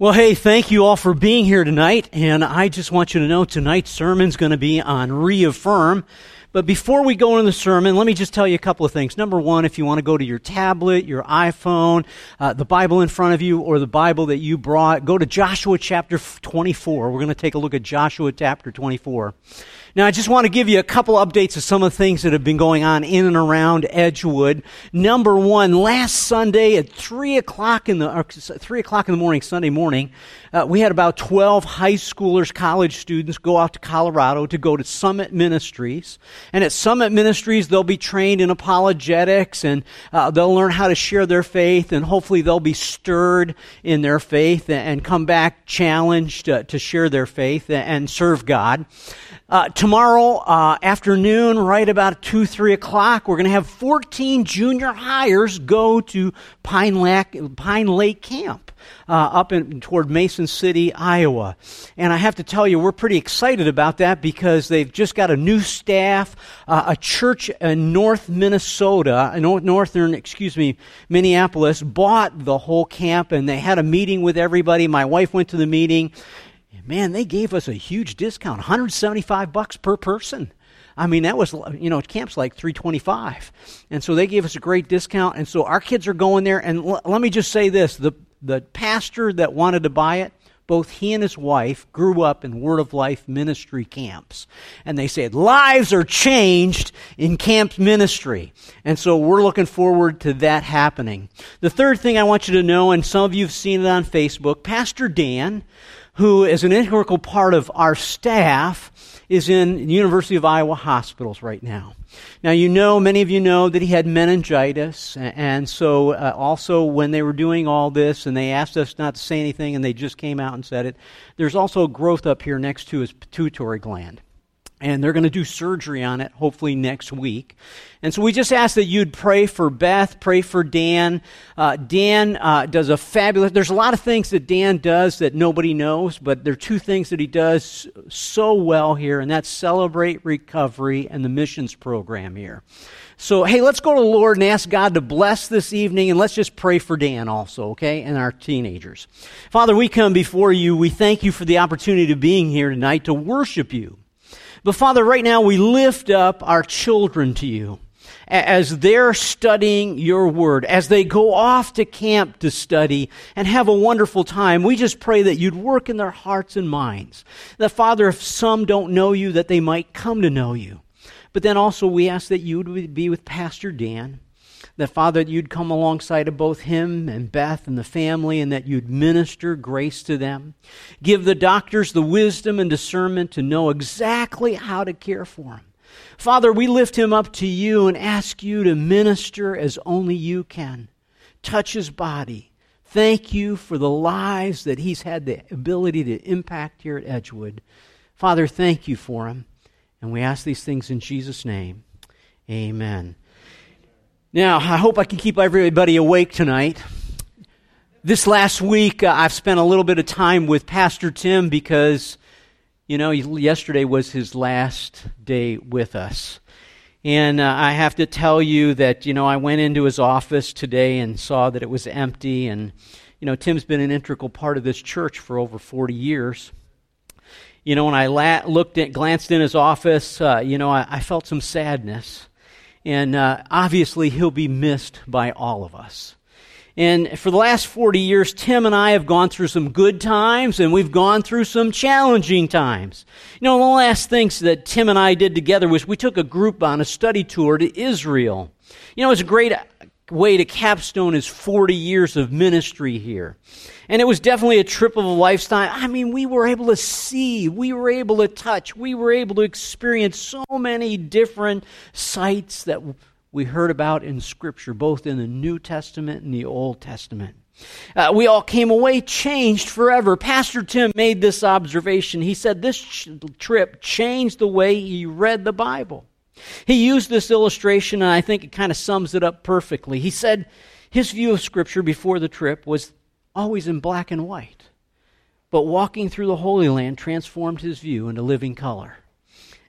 Well, hey, thank you all for being here tonight. And I just want you to know tonight's sermon's going to be on reaffirm. But before we go into the sermon, let me just tell you a couple of things. Number one, if you want to go to your tablet, your iPhone, uh, the Bible in front of you, or the Bible that you brought, go to Joshua chapter 24. We're going to take a look at Joshua chapter 24. Now, I just want to give you a couple updates of some of the things that have been going on in and around Edgewood. Number one, last Sunday at three o'clock in the three o'clock in the morning, Sunday morning, uh, we had about twelve high schoolers, college students, go out to Colorado to go to Summit Ministries. And at Summit Ministries, they'll be trained in apologetics, and uh, they'll learn how to share their faith, and hopefully they'll be stirred in their faith and, come back challenged uh, to share their faith and serve God. Uh, tomorrow uh, afternoon, right about 2, 3 o'clock, we're going to have 14 junior hires go to Pine Lake, Pine Lake Camp uh, up in, toward Mason City, Iowa. And I have to tell you, we're pretty excited about that because they've just got a new staff, uh, a church in North Minnesota, northern, excuse me, Minneapolis, bought the whole camp and they had a meeting with everybody. My wife went to the meeting man, they gave us a huge discount, 175 bucks per person. I mean, that was, you know, camp's like 325. And so they gave us a great discount. And so our kids are going there. And l- let me just say this the, the pastor that wanted to buy it, both he and his wife grew up in Word of Life ministry camps. And they said, lives are changed in camp ministry. And so we're looking forward to that happening. The third thing I want you to know, and some of you have seen it on Facebook, Pastor Dan who is an integral part of our staff, is in University of Iowa hospitals right now. Now, you know, many of you know that he had meningitis, and so uh, also when they were doing all this and they asked us not to say anything and they just came out and said it, there's also growth up here next to his pituitary gland and they're going to do surgery on it hopefully next week. And so we just ask that you'd pray for Beth, pray for Dan. Uh, Dan uh, does a fabulous, there's a lot of things that Dan does that nobody knows, but there are two things that he does so well here, and that's Celebrate Recovery and the missions program here. So, hey, let's go to the Lord and ask God to bless this evening, and let's just pray for Dan also, okay, and our teenagers. Father, we come before you. We thank you for the opportunity of being here tonight to worship you. But Father, right now we lift up our children to you as they're studying your word, as they go off to camp to study and have a wonderful time, we just pray that you'd work in their hearts and minds. That, Father, if some don't know you, that they might come to know you. But then also we ask that you would be with Pastor Dan that, Father, you'd come alongside of both him and Beth and the family and that you'd minister grace to them. Give the doctors the wisdom and discernment to know exactly how to care for him. Father, we lift him up to you and ask you to minister as only you can. Touch his body. Thank you for the lives that he's had the ability to impact here at Edgewood. Father, thank you for him. And we ask these things in Jesus' name. Amen. Now, I hope I can keep everybody awake tonight. This last week, uh, I've spent a little bit of time with Pastor Tim because, you know, yesterday was his last day with us. And uh, I have to tell you that, you know, I went into his office today and saw that it was empty. And, you know, Tim's been an integral part of this church for over 40 years. You know, when I la- looked at, glanced in his office, uh, you know, I, I felt some sadness. And uh, obviously, he'll be missed by all of us. And for the last 40 years, Tim and I have gone through some good times and we've gone through some challenging times. You know, the last things that Tim and I did together was we took a group on a study tour to Israel. You know, it was a great way to capstone his 40 years of ministry here. And it was definitely a trip of a lifetime. I mean, we were able to see, we were able to touch, we were able to experience so many different sights that we heard about in Scripture, both in the New Testament and the Old Testament. Uh, we all came away changed forever. Pastor Tim made this observation. He said this ch- trip changed the way he read the Bible. He used this illustration, and I think it kind of sums it up perfectly. He said his view of Scripture before the trip was always in black and white, but walking through the Holy Land transformed his view into living color.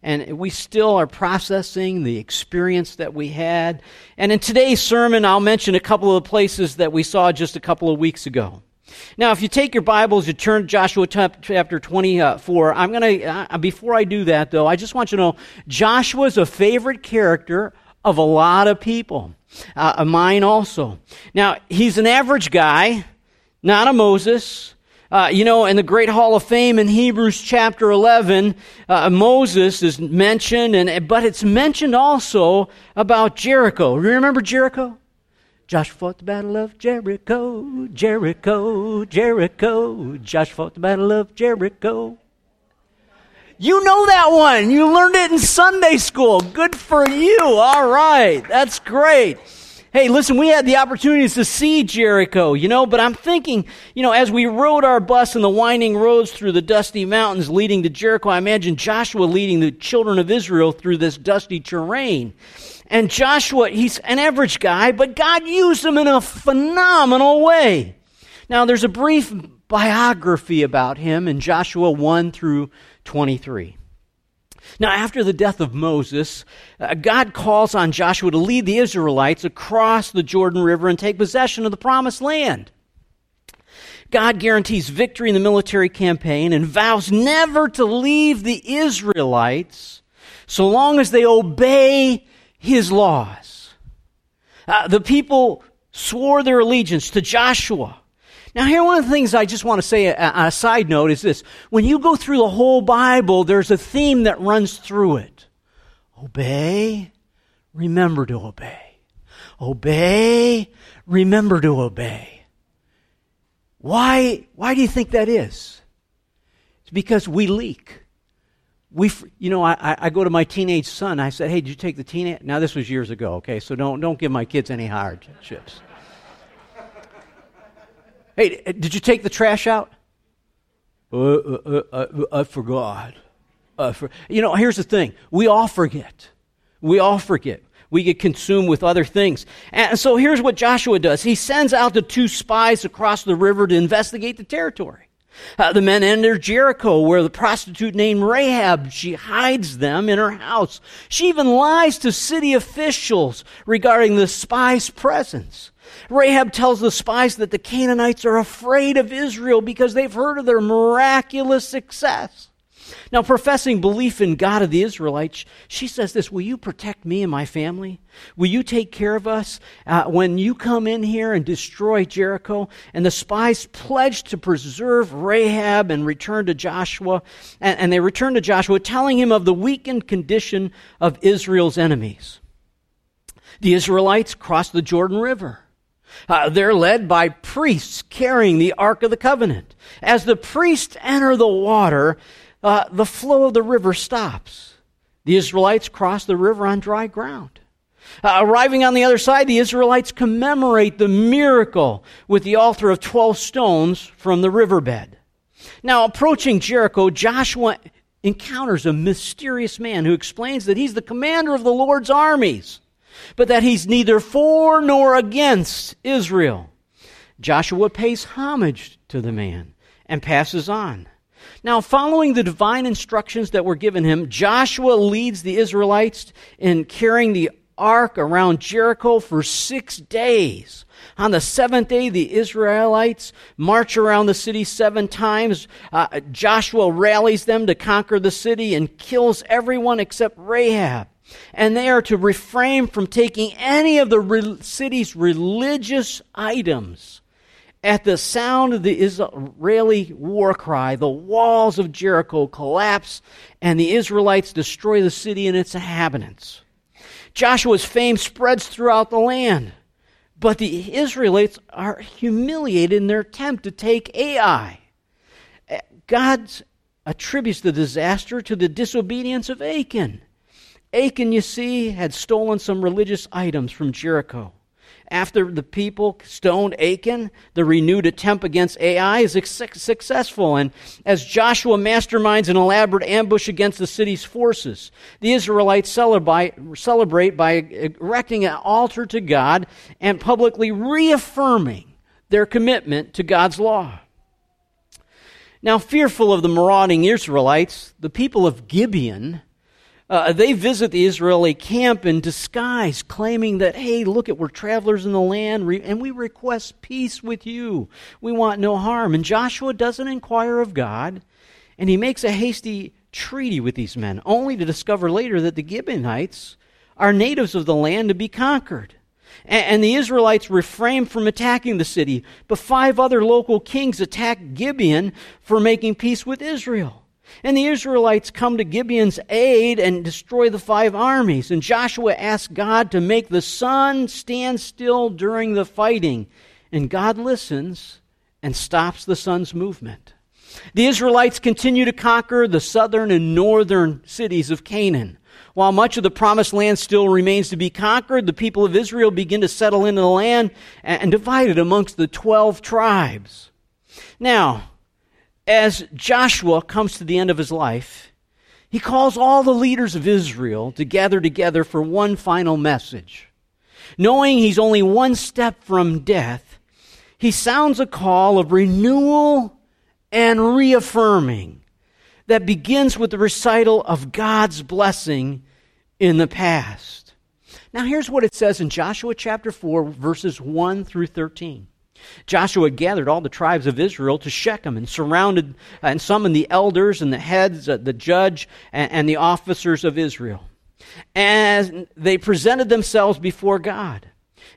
And we still are processing the experience that we had. And in today's sermon, I'll mention a couple of the places that we saw just a couple of weeks ago. Now, if you take your Bibles, you turn Joshua chapter 24. I'm going to, uh, before I do that though, I just want you to know Joshua's a favorite character of a lot of people, uh, mine also. Now, he's an average guy, not a Moses. Uh, you know, in the Great Hall of Fame in Hebrews chapter 11, uh, Moses is mentioned, and, but it's mentioned also about Jericho. Remember Jericho? Josh fought the battle of Jericho, Jericho, Jericho. Josh fought the battle of Jericho. You know that one. You learned it in Sunday school. Good for you. All right. That's great. Hey, listen, we had the opportunities to see Jericho, you know, but I'm thinking, you know, as we rode our bus in the winding roads through the dusty mountains leading to Jericho, I imagine Joshua leading the children of Israel through this dusty terrain. And Joshua, he's an average guy, but God used him in a phenomenal way. Now, there's a brief biography about him in Joshua 1 through 23. Now, after the death of Moses, uh, God calls on Joshua to lead the Israelites across the Jordan River and take possession of the promised land. God guarantees victory in the military campaign and vows never to leave the Israelites so long as they obey his laws. Uh, the people swore their allegiance to Joshua. Now, here, one of the things I just want to say a side note is this. When you go through the whole Bible, there's a theme that runs through it. Obey, remember to obey. Obey, remember to obey. Why, why do you think that is? It's because we leak we, you know, I, I go to my teenage son. I said, "Hey, did you take the teenage?" Now this was years ago. Okay, so don't don't give my kids any hardships. hey, did you take the trash out? Uh, uh, uh, uh I forgot. For, you know, here's the thing: we all forget. We all forget. We get consumed with other things. And so here's what Joshua does. He sends out the two spies across the river to investigate the territory. Uh, the men enter Jericho, where the prostitute named Rahab, she hides them in her house. She even lies to city officials regarding the spies' presence. Rahab tells the spies that the Canaanites are afraid of Israel because they've heard of their miraculous success. Now, professing belief in God of the Israelites, she says this Will you protect me and my family? Will you take care of us uh, when you come in here and destroy Jericho? And the spies pledged to preserve Rahab and return to Joshua. And, and they returned to Joshua, telling him of the weakened condition of Israel's enemies. The Israelites crossed the Jordan River. Uh, they're led by priests carrying the Ark of the Covenant. As the priests enter the water, uh, the flow of the river stops. The Israelites cross the river on dry ground. Uh, arriving on the other side, the Israelites commemorate the miracle with the altar of 12 stones from the riverbed. Now, approaching Jericho, Joshua encounters a mysterious man who explains that he's the commander of the Lord's armies, but that he's neither for nor against Israel. Joshua pays homage to the man and passes on. Now, following the divine instructions that were given him, Joshua leads the Israelites in carrying the ark around Jericho for six days. On the seventh day, the Israelites march around the city seven times. Uh, Joshua rallies them to conquer the city and kills everyone except Rahab. And they are to refrain from taking any of the re- city's religious items. At the sound of the Israeli war cry, the walls of Jericho collapse and the Israelites destroy the city and its inhabitants. Joshua's fame spreads throughout the land, but the Israelites are humiliated in their attempt to take Ai. God attributes the disaster to the disobedience of Achan. Achan, you see, had stolen some religious items from Jericho after the people stoned Achan, the renewed attempt against Ai is successful. And as Joshua masterminds an elaborate ambush against the city's forces, the Israelites celebrate, by erecting an altar to God and publicly reaffirming their commitment to God's law. Now, fearful of the marauding Israelites, the people of Gibeon Uh, they visit the Israeli camp in disguise, claiming that, hey, look at we're travelers in the land, and we request peace with you. We want no harm. And Joshua doesn't inquire of God, and he makes a hasty treaty with these men, only to discover later that the Gibeonites are natives of the land to be conquered. And, and the Israelites refrain from attacking the city, but five other local kings attack Gibeon for making peace with Israel. And the Israelites come to Gibeon's aid and destroy the five armies. And Joshua asks God to make the sun stand still during the fighting. And God listens and stops the sun's movement. The Israelites continue to conquer the southern and northern cities of Canaan. While much of the promised land still remains to be conquered, the people of Israel begin to settle into the land and divide it amongst the 12 tribes. Now, as Joshua comes to the end of his life, he calls all the leaders of Israel to gather together for one final message. Knowing he's only one step from death, he sounds a call of renewal and reaffirming that begins with the recital of God's blessing in the past. Now, here's what it says in Joshua chapter 4, verses 1 through 13. Joshua gathered all the tribes of Israel to Shechem and surrounded and summoned the elders and the heads, uh, the judge, and, and the officers of Israel. And they presented themselves before God.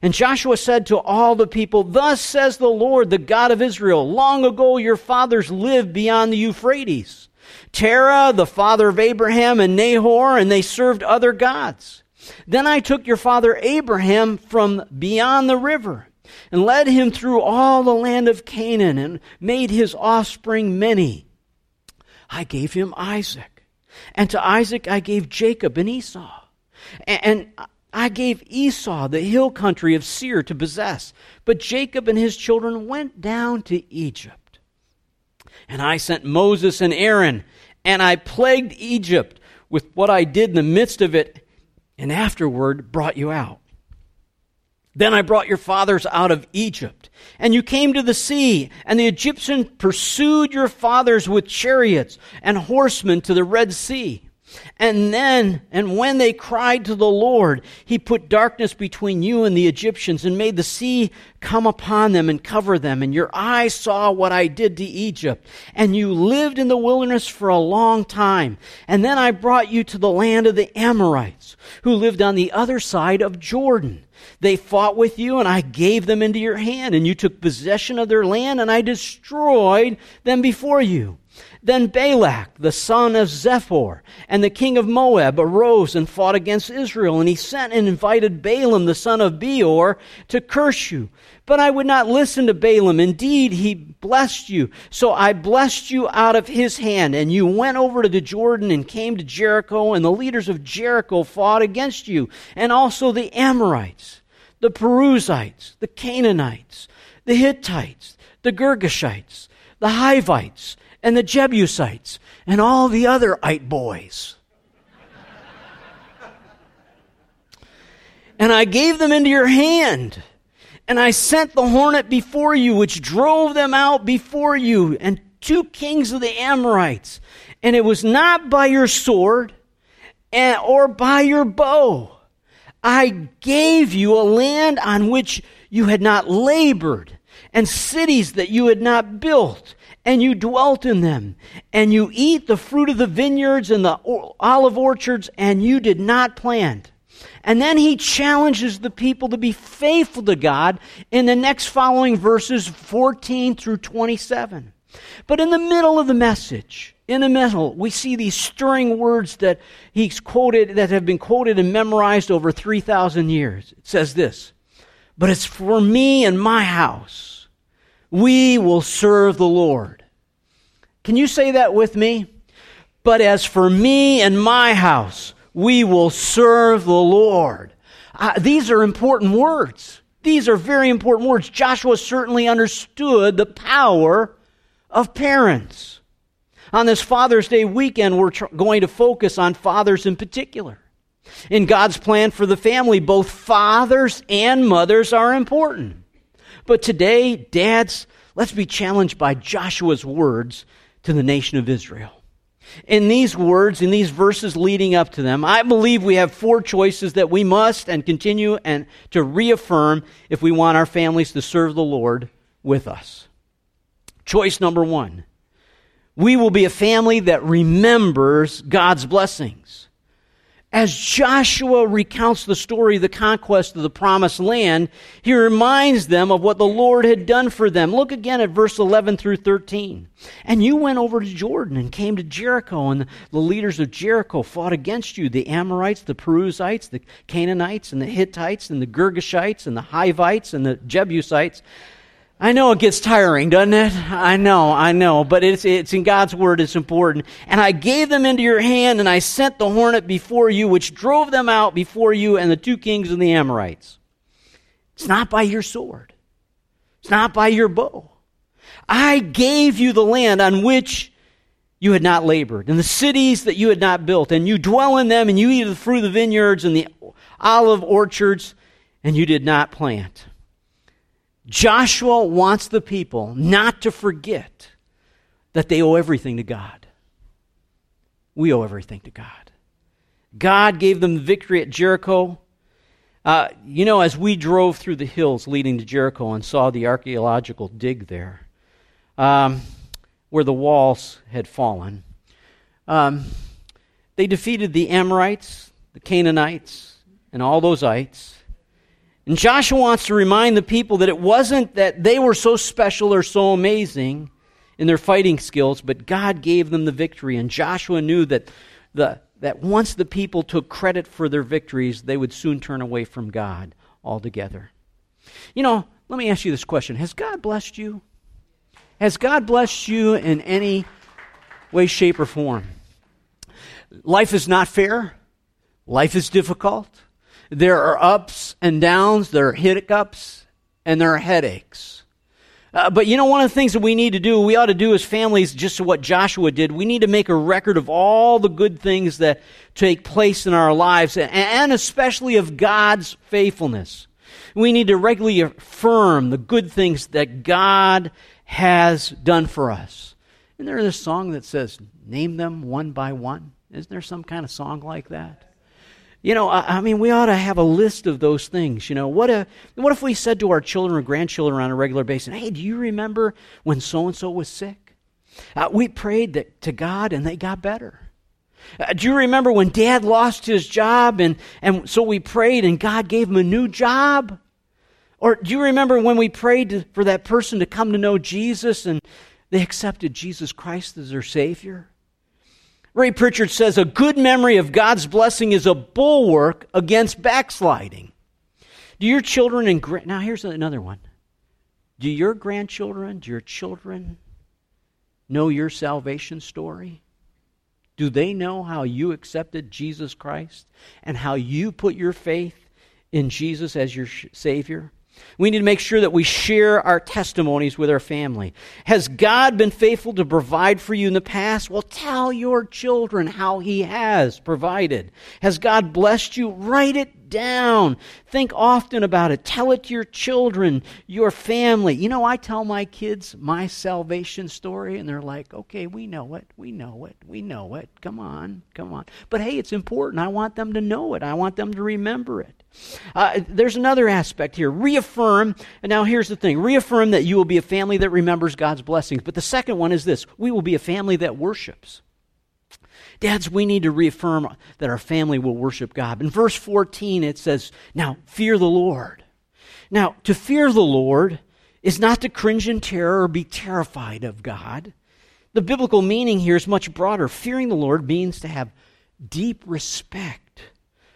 And Joshua said to all the people, Thus says the Lord, the God of Israel, long ago your fathers lived beyond the Euphrates. Terah, the father of Abraham, and Nahor, and they served other gods. Then I took your father Abraham from beyond the river and led him through all the land of Canaan and made his offspring many. I gave him Isaac, and to Isaac I gave Jacob and Esau. And I gave Esau the hill country of Seir to possess, but Jacob and his children went down to Egypt. And I sent Moses and Aaron, and I plagued Egypt with what I did in the midst of it, and afterward brought you out. Then I brought your fathers out of Egypt, and you came to the sea, and the Egyptians pursued your fathers with chariots and horsemen to the Red Sea. And then, and when they cried to the Lord, he put darkness between you and the Egyptians and made the sea come upon them and cover them. And your eyes saw what I did to Egypt. And you lived in the wilderness for a long time. And then I brought you to the land of the Amorites, who lived on the other side of Jordan. They fought with you, and I gave them into your hand, and you took possession of their land, and I destroyed them before you. Then Balak, the son of Zippor, and the king of Moab arose and fought against Israel, and he sent and invited Balaam, the son of Beor, to curse you. But I would not listen to Balaam. Indeed, he blessed you. So I blessed you out of his hand, and you went over to the Jordan and came to Jericho, and the leaders of Jericho fought against you, and also the Amorites, the Perizzites, the Canaanites, the Hittites, the Girgashites, the Hivites, and the Jebusites, and all the other ite boys. and I gave them into your hand. And I sent the hornet before you, which drove them out before you, and two kings of the Amorites. And it was not by your sword and, or by your bow. I gave you a land on which you had not labored, and cities that you had not built, and you dwelt in them, and you eat the fruit of the vineyards and the olive orchards, and you did not plant. And then he challenges the people to be faithful to God in the next following verses 14 through 27. But in the middle of the message, in the middle, we see these stirring words that he's quoted, that have been quoted and memorized over 3,000 years. It says this, but it's for me and my house. We will serve the Lord. Can you say that with me? But as for me and my house, we will serve the Lord. Uh, these are important words. These are very important words. Joshua certainly understood the power of parents. On this Father's Day weekend, we're tr- going to focus on fathers in particular. In God's plan for the family, both fathers and mothers are important. But today, dads, let's be challenged by Joshua's words to the nation of Israel. In these words, in these verses leading up to them, I believe we have four choices that we must and continue and to reaffirm if we want our families to serve the Lord with us. Choice number one we will be a family that remembers God's blessings. As Joshua recounts the story of the conquest of the promised land, he reminds them of what the Lord had done for them. Look again at verse 11 through 13. And you went over to Jordan and came to Jericho, and the leaders of Jericho fought against you the Amorites, the Perizzites, the Canaanites, and the Hittites, and the Girgashites, and the Hivites, and the Jebusites. I know it gets tiring, doesn't it? I know, I know, but it's, it's in God's word, it's important. And I gave them into your hand, and I sent the hornet before you, which drove them out before you and the two kings of the Amorites. It's not by your sword, it's not by your bow. I gave you the land on which you had not labored, and the cities that you had not built, and you dwell in them, and you eat the fruit of the vineyards and the olive orchards, and you did not plant. Joshua wants the people not to forget that they owe everything to God. We owe everything to God. God gave them the victory at Jericho. Uh, you know, as we drove through the hills leading to Jericho and saw the archaeological dig there, um, where the walls had fallen, um, they defeated the Amorites, the Canaanites, and all those ites. And Joshua wants to remind the people that it wasn't that they were so special or so amazing in their fighting skills, but God gave them the victory. And Joshua knew that, the, that once the people took credit for their victories, they would soon turn away from God altogether. You know, let me ask you this question Has God blessed you? Has God blessed you in any way, shape, or form? Life is not fair. Life is difficult. There are ups and downs, there are hiccups, and there are headaches. Uh, but you know, one of the things that we need to do, we ought to do as families, just what Joshua did, we need to make a record of all the good things that take place in our lives, and, and especially of God's faithfulness. We need to regularly affirm the good things that God has done for us. Isn't there this song that says, Name them one by one? Isn't there some kind of song like that? You know, I, I, mean, we ought to have a list of those things. You know, what if, what if we said to our children or grandchildren on a regular basis, hey, do you remember when so and so was sick? Uh, we prayed that, to God and they got better. Uh, do you remember when dad lost his job and, and so we prayed and God gave him a new job? Or do you remember when we prayed to, for that person to come to know Jesus and they accepted Jesus Christ as their Savior? Ray Pritchard says a good memory of God's blessing is a bulwark against backsliding. Do your children and now here's another one. Do your grandchildren, do your children know your salvation story? Do they know how you accepted Jesus Christ and how you put your faith in Jesus as your Savior? We need to make sure that we share our testimonies with our family. Has God been faithful to provide for you in the past? Well, tell your children how He has provided. Has God blessed you? Write it down. Think often about it. Tell it to your children, your family. You know, I tell my kids my salvation story, and they're like, okay, we know it. We know it. We know it. Come on. Come on. But hey, it's important. I want them to know it, I want them to remember it. Uh, there's another aspect here. Reaffirm. And now here's the thing reaffirm that you will be a family that remembers God's blessings. But the second one is this we will be a family that worships. Dads, we need to reaffirm that our family will worship God. In verse 14, it says, Now fear the Lord. Now, to fear the Lord is not to cringe in terror or be terrified of God. The biblical meaning here is much broader. Fearing the Lord means to have deep respect,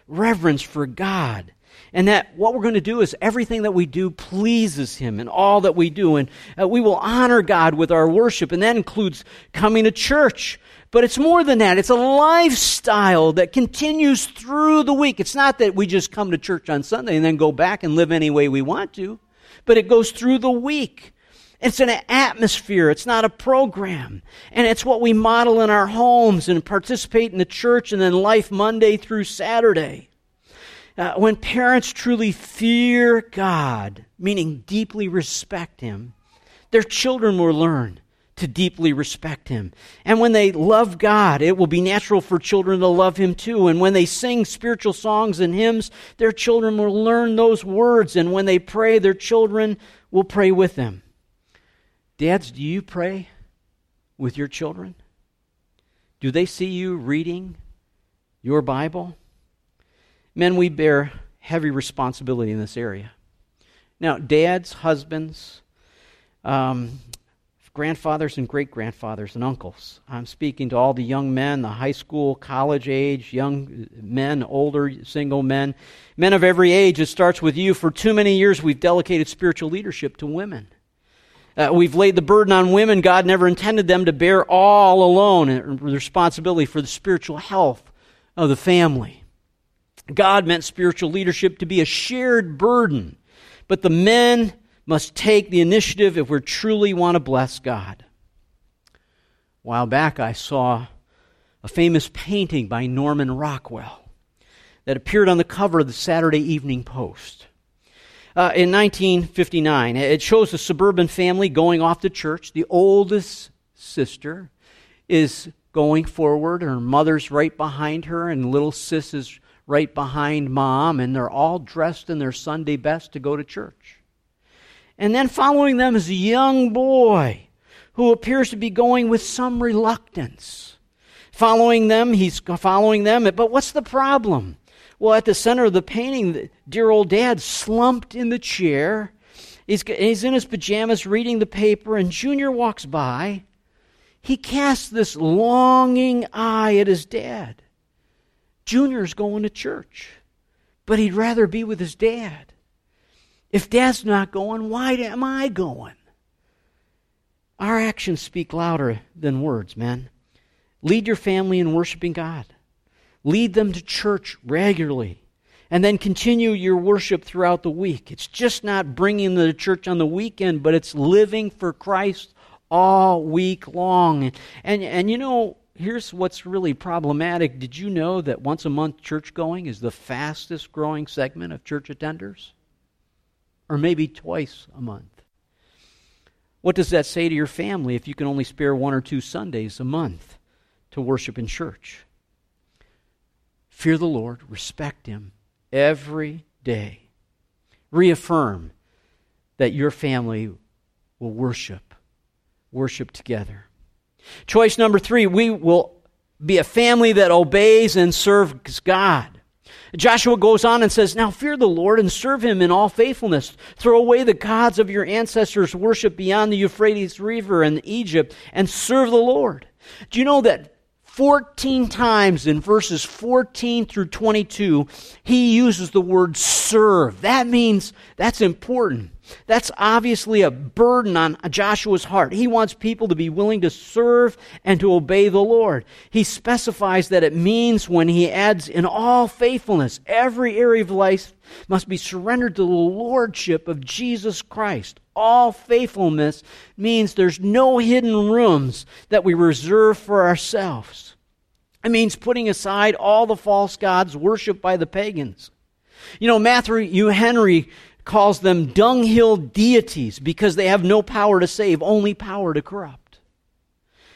reverence for God. And that what we're going to do is everything that we do pleases Him in all that we do. And uh, we will honor God with our worship. And that includes coming to church, but it's more than that. It's a lifestyle that continues through the week. It's not that we just come to church on Sunday and then go back and live any way we want to, but it goes through the week. It's an atmosphere. It's not a program. And it's what we model in our homes and participate in the church and then life Monday through Saturday. Uh, when parents truly fear God, meaning deeply respect Him, their children will learn to deeply respect Him. And when they love God, it will be natural for children to love Him too. And when they sing spiritual songs and hymns, their children will learn those words. And when they pray, their children will pray with them. Dads, do you pray with your children? Do they see you reading your Bible? Men, we bear heavy responsibility in this area. Now, dads, husbands, um, grandfathers and great grandfathers and uncles. I'm speaking to all the young men, the high school, college age, young men, older, single men, men of every age. It starts with you. For too many years, we've delegated spiritual leadership to women. Uh, we've laid the burden on women. God never intended them to bear all alone the responsibility for the spiritual health of the family. God meant spiritual leadership to be a shared burden, but the men must take the initiative if we truly want to bless God. A while back, I saw a famous painting by Norman Rockwell that appeared on the cover of the Saturday Evening Post. Uh, in 1959, it shows a suburban family going off to church. The oldest sister is going forward, her mother's right behind her, and little sis is right behind mom, and they're all dressed in their Sunday best to go to church. And then following them is a young boy who appears to be going with some reluctance. Following them, he's following them, but what's the problem? Well, at the center of the painting, dear old dad slumped in the chair. He's, he's in his pajamas reading the paper, and Junior walks by. He casts this longing eye at his dad. Junior's going to church, but he'd rather be with his dad. If dad's not going, why am I going? Our actions speak louder than words, man. Lead your family in worshiping God. Lead them to church regularly. And then continue your worship throughout the week. It's just not bringing them to church on the weekend, but it's living for Christ all week long. And, and, and you know, here's what's really problematic. Did you know that once a month church going is the fastest growing segment of church attenders? Or maybe twice a month. What does that say to your family if you can only spare one or two Sundays a month to worship in church? Fear the Lord, respect Him every day. Reaffirm that your family will worship, worship together. Choice number three, we will be a family that obeys and serves God. Joshua goes on and says, Now fear the Lord and serve him in all faithfulness. Throw away the gods of your ancestors' worship beyond the Euphrates River and Egypt and serve the Lord. Do you know that 14 times in verses 14 through 22, he uses the word serve. That means that's important. That's obviously a burden on Joshua's heart. He wants people to be willing to serve and to obey the Lord. He specifies that it means when he adds in all faithfulness, every area of life must be surrendered to the lordship of Jesus Christ. All faithfulness means there's no hidden rooms that we reserve for ourselves. It means putting aside all the false gods worshipped by the pagans. You know, Matthew Henry calls them dunghill deities because they have no power to save, only power to corrupt.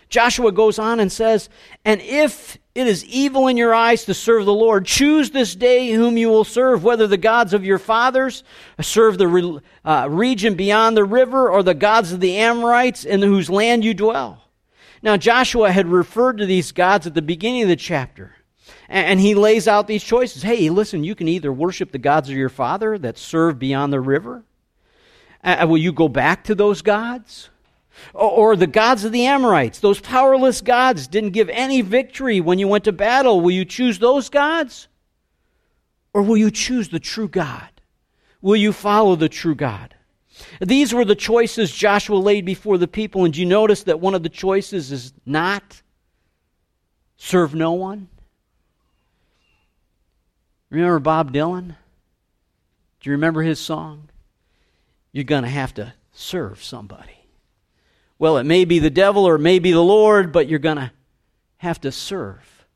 Joshua goes on and says, And if it is evil in your eyes to serve the Lord, choose this day whom you will serve, whether the gods of your fathers serve the uh, region beyond the river or the gods of the Amorites in whose land you dwell. Now, Joshua had referred to these gods at the beginning of the chapter. And he lays out these choices. Hey, listen, you can either worship the gods of your father that serve beyond the river. Uh, will you go back to those gods? Or, the gods of the Amorites, those powerless gods didn't give any victory when you went to battle. Will you choose those gods? Or will you choose the true God? Will you follow the true God? These were the choices Joshua laid before the people, and you notice that one of the choices is not serve no one? Remember Bob Dylan? Do you remember his song? You're going to have to serve somebody. Well, it may be the devil or it may be the Lord, but you're going to have to serve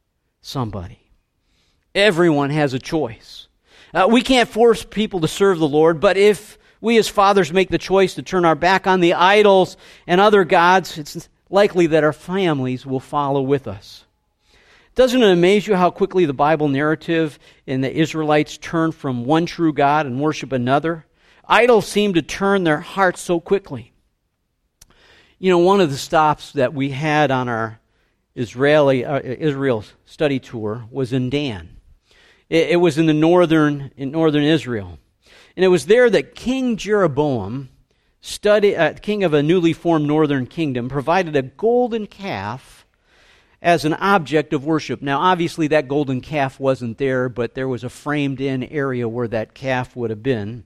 somebody. Everyone has a choice. Uh, we can't force people to serve the Lord, but if we as fathers make the choice to turn our back on the idols and other gods, it's likely that our families will follow with us. Doesn't it amaze you how quickly the Bible narrative and the Israelites turn from one true God and worship another? Idols seem to turn their hearts so quickly. You know, one of the stops that we had on our Israeli uh, Israel study tour was in Dan. It, it was in the northern in northern Israel, and it was there that King Jeroboam, study, uh, king of a newly formed northern kingdom, provided a golden calf as an object of worship. Now, obviously, that golden calf wasn't there, but there was a framed in area where that calf would have been.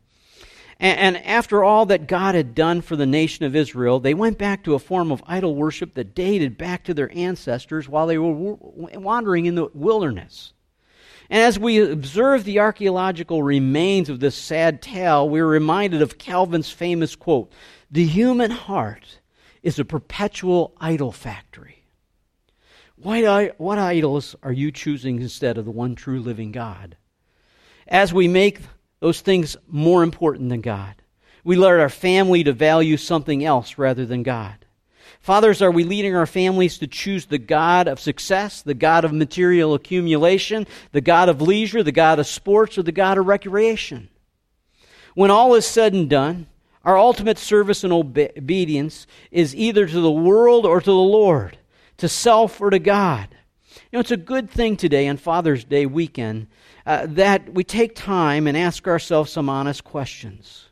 And, and, after all that God had done for the nation of Israel, they went back to a form of idol worship that dated back to their ancestors while they were wandering in the wilderness. And as we observe the archaeological remains of this sad tale, we're reminded of Calvin's famous quote The human heart is a perpetual idol factory. What, what idols are you choosing instead of the one true living God? As we make those things more important than God, we let our family to value something else rather than God. Fathers, are we leading our families to choose the God of success, the God of material accumulation, the God of leisure, the God of sports, or the God of recreation? When all is said and done, our ultimate service and obedience is either to the world or to the Lord to self or to God. You know, it's a good thing today on Father's Day weekend uh, that we take time and ask ourselves some honest questions.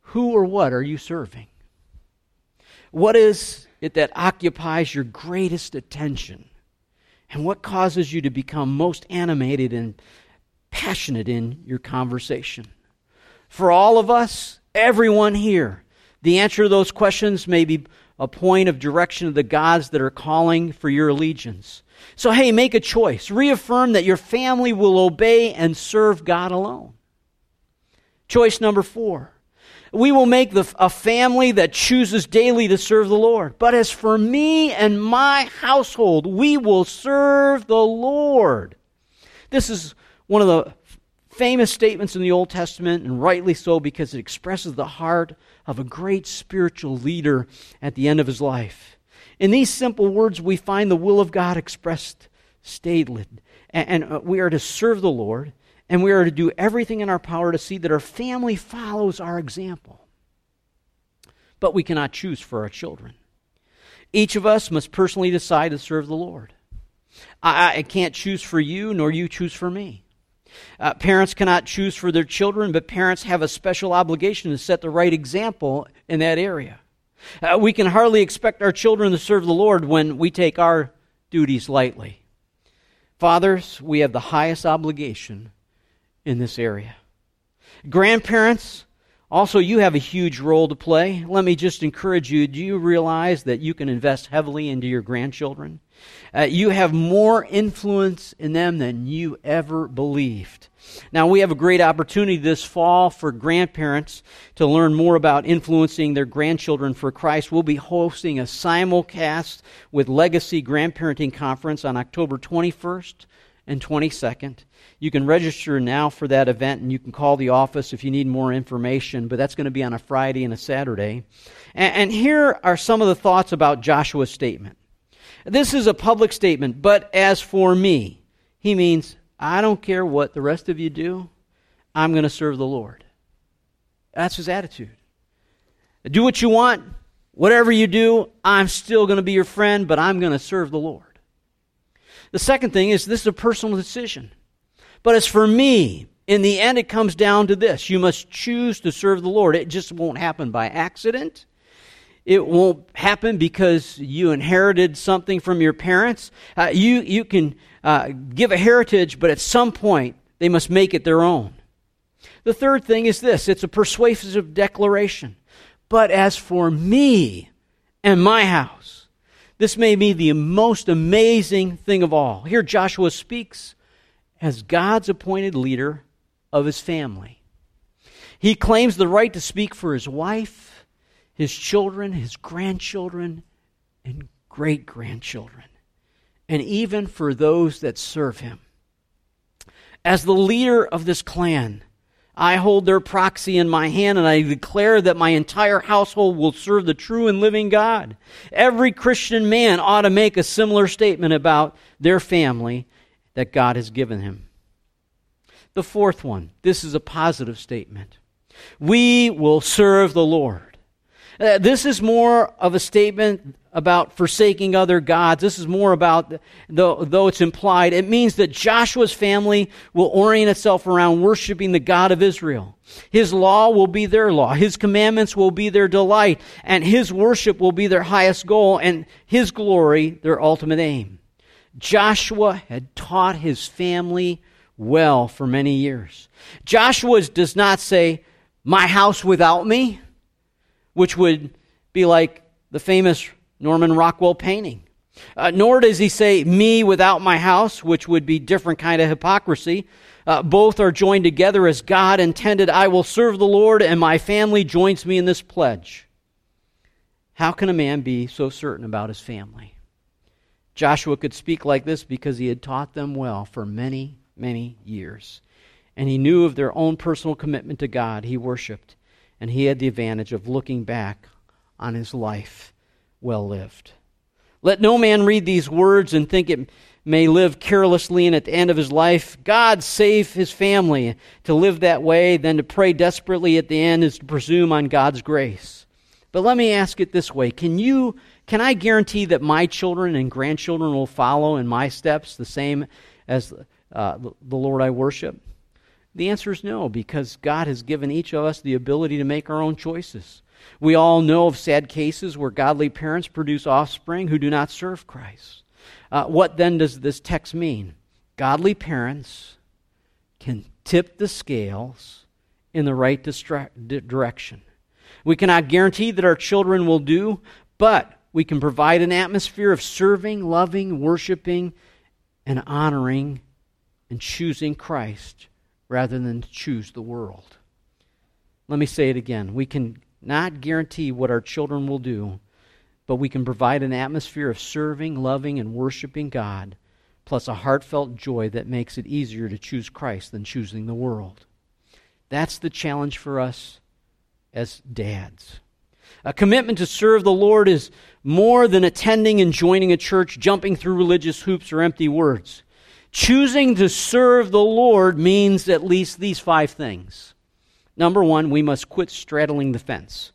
Who or what are you serving? What is it that occupies your greatest attention? And what causes you to become most animated and passionate in your conversation? For all of us, everyone here, the answer to those questions may be a point of direction of the gods that are calling for your allegiance. So, hey, make a choice. Reaffirm that your family will obey and serve God alone. Choice number four. We will make the, a family that chooses daily to serve the Lord. But as for me and my household, we will serve the Lord. This is one of the famous statements in the Old Testament, and rightly so because it expresses the heart of a great spiritual leader at the end of his life. In these simple words, we find the will of God expressed stated. And, uh, we are to serve the Lord, and we are to do everything in our power to see that our family follows our example. But we cannot choose for our children. Each of us must personally decide to serve the Lord. I, I can't choose for you, nor you choose for me. Uh, parents cannot choose for their children, but parents have a special obligation to set the right example in that area. Uh, we can hardly expect our children to serve the Lord when we take our duties lightly. Fathers, we have the highest obligation in this area. Grandparents, also, you have a huge role to play. Let me just encourage you do you realize that you can invest heavily into your grandchildren? Uh, you have more influence in them than you ever believed. Now, we have a great opportunity this fall for grandparents to learn more about influencing their grandchildren for Christ. We'll be hosting a simulcast with Legacy Grandparenting Conference on October 21st and 22nd. You can register now for that event and you can call the office if you need more information, but that's going to be on a Friday and a Saturday. And, and here are some of the thoughts about Joshua's statement. This is a public statement, but as for me, he means, I don't care what the rest of you do, I'm going to serve the Lord. That's his attitude. Do what you want, whatever you do, I'm still going to be your friend, but I'm going to serve the Lord. The second thing is this is a personal decision. But as for me, in the end, it comes down to this you must choose to serve the Lord. It just won't happen by accident. It won't happen because you inherited something from your parents. Uh, you, you can uh, give a heritage, but at some point, they must make it their own. The third thing is this it's a persuasive declaration. But as for me and my house, this may be the most amazing thing of all. Here, Joshua speaks as God's appointed leader of his family. He claims the right to speak for his wife his children, his grandchildren, and great grandchildren, and even for those that serve him. As the leader of this clan, I hold their proxy in my hand and I declare that my entire household will serve the true and living God. Every Christian man ought to make a similar statement about their family that God has given him. The fourth one, this is a positive statement. We will serve the Lord. Uh, this is more of a statement about forsaking other gods. This is more about, though, though it's implied, it means that Joshua's family will orient itself around worshiping the God of Israel. His law will be their law. His commandments will be their delight. And his worship will be their highest goal and his glory their ultimate aim. Joshua had taught his family well for many years. Joshua does not say, my house without me, which would be like the famous Norman Rockwell painting. Uh, nor does he say me without my house, which would be different kind of hypocrisy. Uh, both are joined together as God intended. I will serve the Lord, and my family joins me in this pledge. How can a man be so certain about his family? Joshua could speak like this because he had taught them well for many, many years. And he knew of their own personal commitment to God he worshiped. And he had the advantage of looking back on his life well lived. Let no man read these words and think it may live carelessly and at the end of his life, God save his family. To live that way, then to pray desperately at the end is to presume on God's grace. But let me ask it this way Can you can I guarantee that my children and grandchildren will follow in my steps the same as uh, the Lord I worship? The answer is no, because God has given each of us the ability to make our own choices. We all know of sad cases where godly parents produce offspring who do not serve Christ. Uh, what then does this text mean? Godly parents can tip the scales in the right distra- direction. We cannot guarantee that our children will do, but we can provide an atmosphere of serving, loving, worshiping, and honoring and choosing Christ rather than to choose the world. Let me say it again. We can not guarantee what our children will do, but we can provide an atmosphere of serving, loving, and worshiping God, plus a heartfelt joy that makes it easier to choose Christ than choosing the world. That's the challenge for us as dads. A commitment to serve the Lord is more than attending and joining a church, jumping through religious hoops, or empty words. Choosing to serve the Lord means at least these five things Number one, we must quit straddling the fence.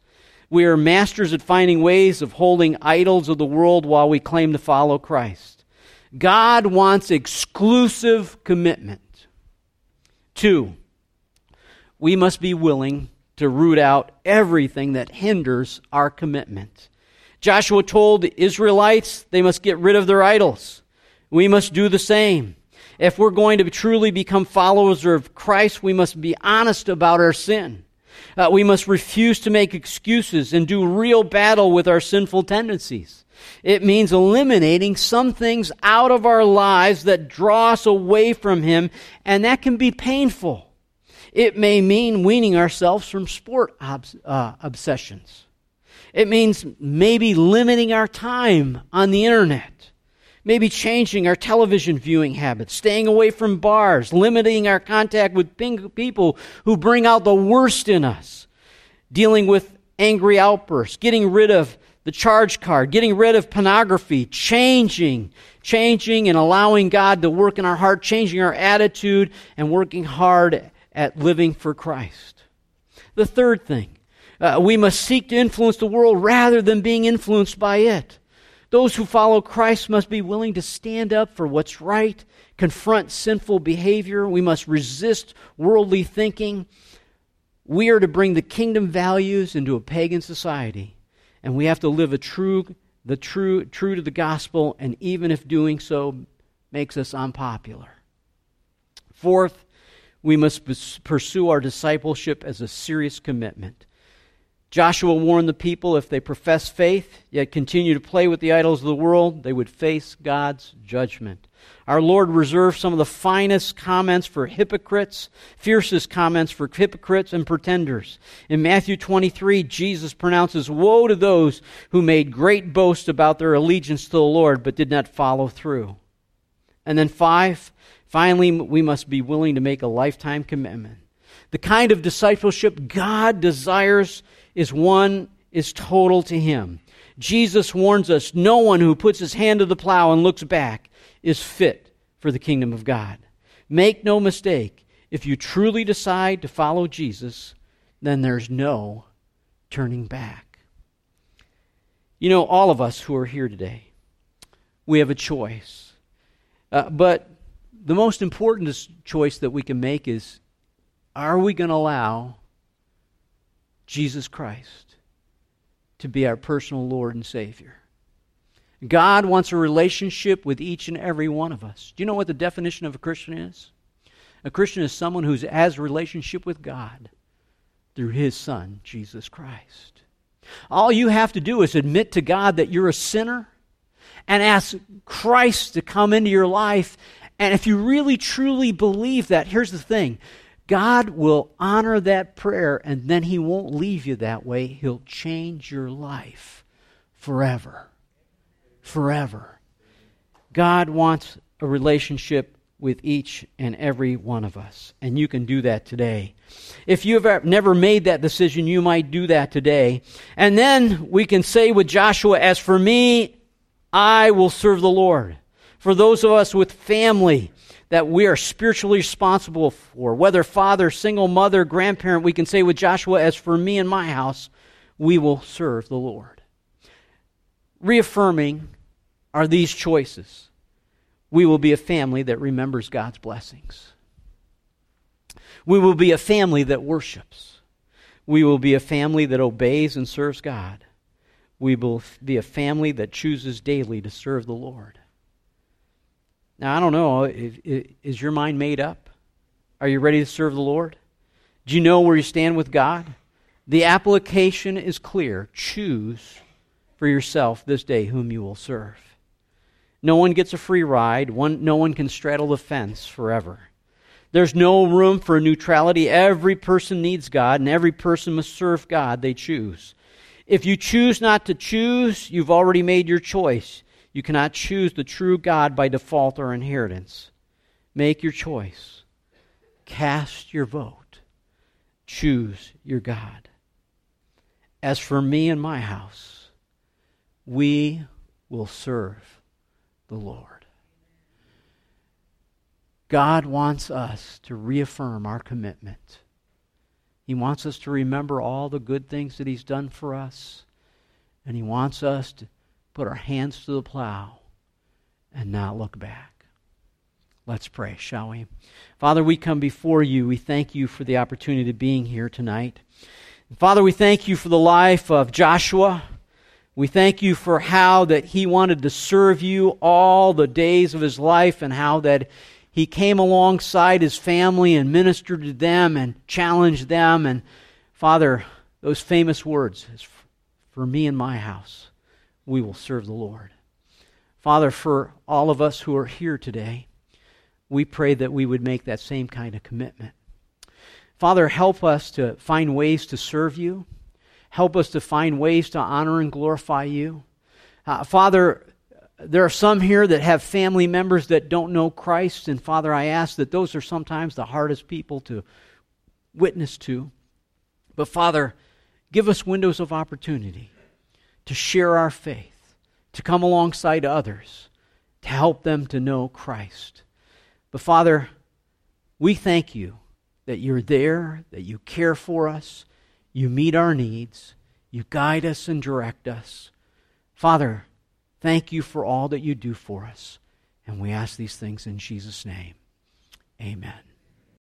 We are masters at finding ways of holding idols of the world while we claim to follow Christ. God wants exclusive commitment. Two, we must be willing to root out everything that hinders our commitment. Joshua told the Israelites they must get rid of their idols. We must do the same. If we're going to truly become followers of Christ, we must be honest about our sin. Uh, we must refuse to make excuses and do real battle with our sinful tendencies. It means eliminating some things out of our lives that draw us away from Him, and that can be painful. It may mean weaning ourselves from sport uh, obsessions. It means maybe limiting our time on the internet maybe changing our television viewing habits, staying away from bars, limiting our contact with people who bring out the worst in us, dealing with angry outbursts, getting rid of the charge card, getting rid of pornography, changing, changing and allowing God to work in our heart, changing our attitude, and working hard at living for Christ. The third thing, uh, we must seek to influence the world rather than being influenced by it. Those who follow Christ must be willing to stand up for what's right, confront sinful behavior. We must resist worldly thinking. We are to bring the kingdom values into a pagan society, and we have to live a true, the true, true to the gospel, and even if doing so makes us unpopular. Fourth, we must pursue our discipleship as a serious commitment. Joshua warned the people if they profess faith, yet continue to play with the idols of the world, they would face God's judgment. Our Lord reserved some of the finest comments for hypocrites, fiercest comments for hypocrites and pretenders. In Matthew 23, Jesus pronounces, Woe to those who made great boast about their allegiance to the Lord, but did not follow through. And then, five, finally, we must be willing to make a lifetime commitment The kind of discipleship God desires is one is total to him. Jesus warns us no one who puts his hand to the plow and looks back is fit for the kingdom of God. Make no mistake, if you truly decide to follow Jesus, then there's no turning back. You know, all of us who are here today, we have a choice. Uh, but the most important choice that we can make is are we going to allow Jesus Christ to be our personal Lord and Savior? God wants a relationship with each and every one of us. Do you know what the definition of a Christian is? A Christian is someone who has a relationship with God through his Son, Jesus Christ. All you have to do is admit to God that you're a sinner and ask Christ to come into your life. And if you really truly believe that, here's the thing God will honor that prayer, and then He won't leave you that way. He'll change your life forever. Forever. God wants a relationship with each and every one of us. And you can do that today. If you've never made that decision, you might do that today. And then we can say with Joshua, As for me, I will serve the Lord. For those of us with family that we are spiritually responsible for, whether father, single mother, grandparent, we can say with Joshua, As for me and my house, we will serve the Lord. Reaffirming are these choices we will be a family that remembers God's blessings. We will be a family that worships. We will be a family that obeys and serves God. We will be a family that chooses daily to serve the Lord. Now, I don't know, is your mind made up? Are you ready to serve the Lord? Do you know where you stand with God? The application is clear. Choose for yourself this day whom you will serve. No one gets a free ride. One, no one can straddle the fence forever. There's no room for neutrality. Every person needs God, and every person must serve God they choose. If you choose not to choose, you've already made your choice. You cannot choose the true God by default or inheritance. Make your choice. Cast your vote. Choose your God. As for me and my house, we will serve the Lord. God wants us to reaffirm our commitment. He wants us to remember all the good things that He's done for us. And He wants us to put our hands to the plow and not look back. Let's pray, shall we? Father, we come before you. We thank you for the opportunity of being here tonight. Father, we thank you for the life of Joshua. We thank you for how that he wanted to serve you all the days of his life and how that he came alongside his family and ministered to them and challenged them. And Father, those famous words, for me and my house, we will serve the Lord. Father, for all of us who are here today, we pray that we would make that same kind of commitment. Father, help us to find ways to serve you. Help us to find ways to honor and glorify you. Uh, Father, there are some here that have family members that don't know Christ, and Father, I ask that those are sometimes the hardest people to witness to. But Father, give us windows of opportunity to share our faith, to come alongside others, to help them to know Christ. But Father, we thank you that you're there, that you care for us, you meet our needs. You guide us and direct us. Father, thank you for all that you do for us. And we ask these things in Jesus' name. Amen.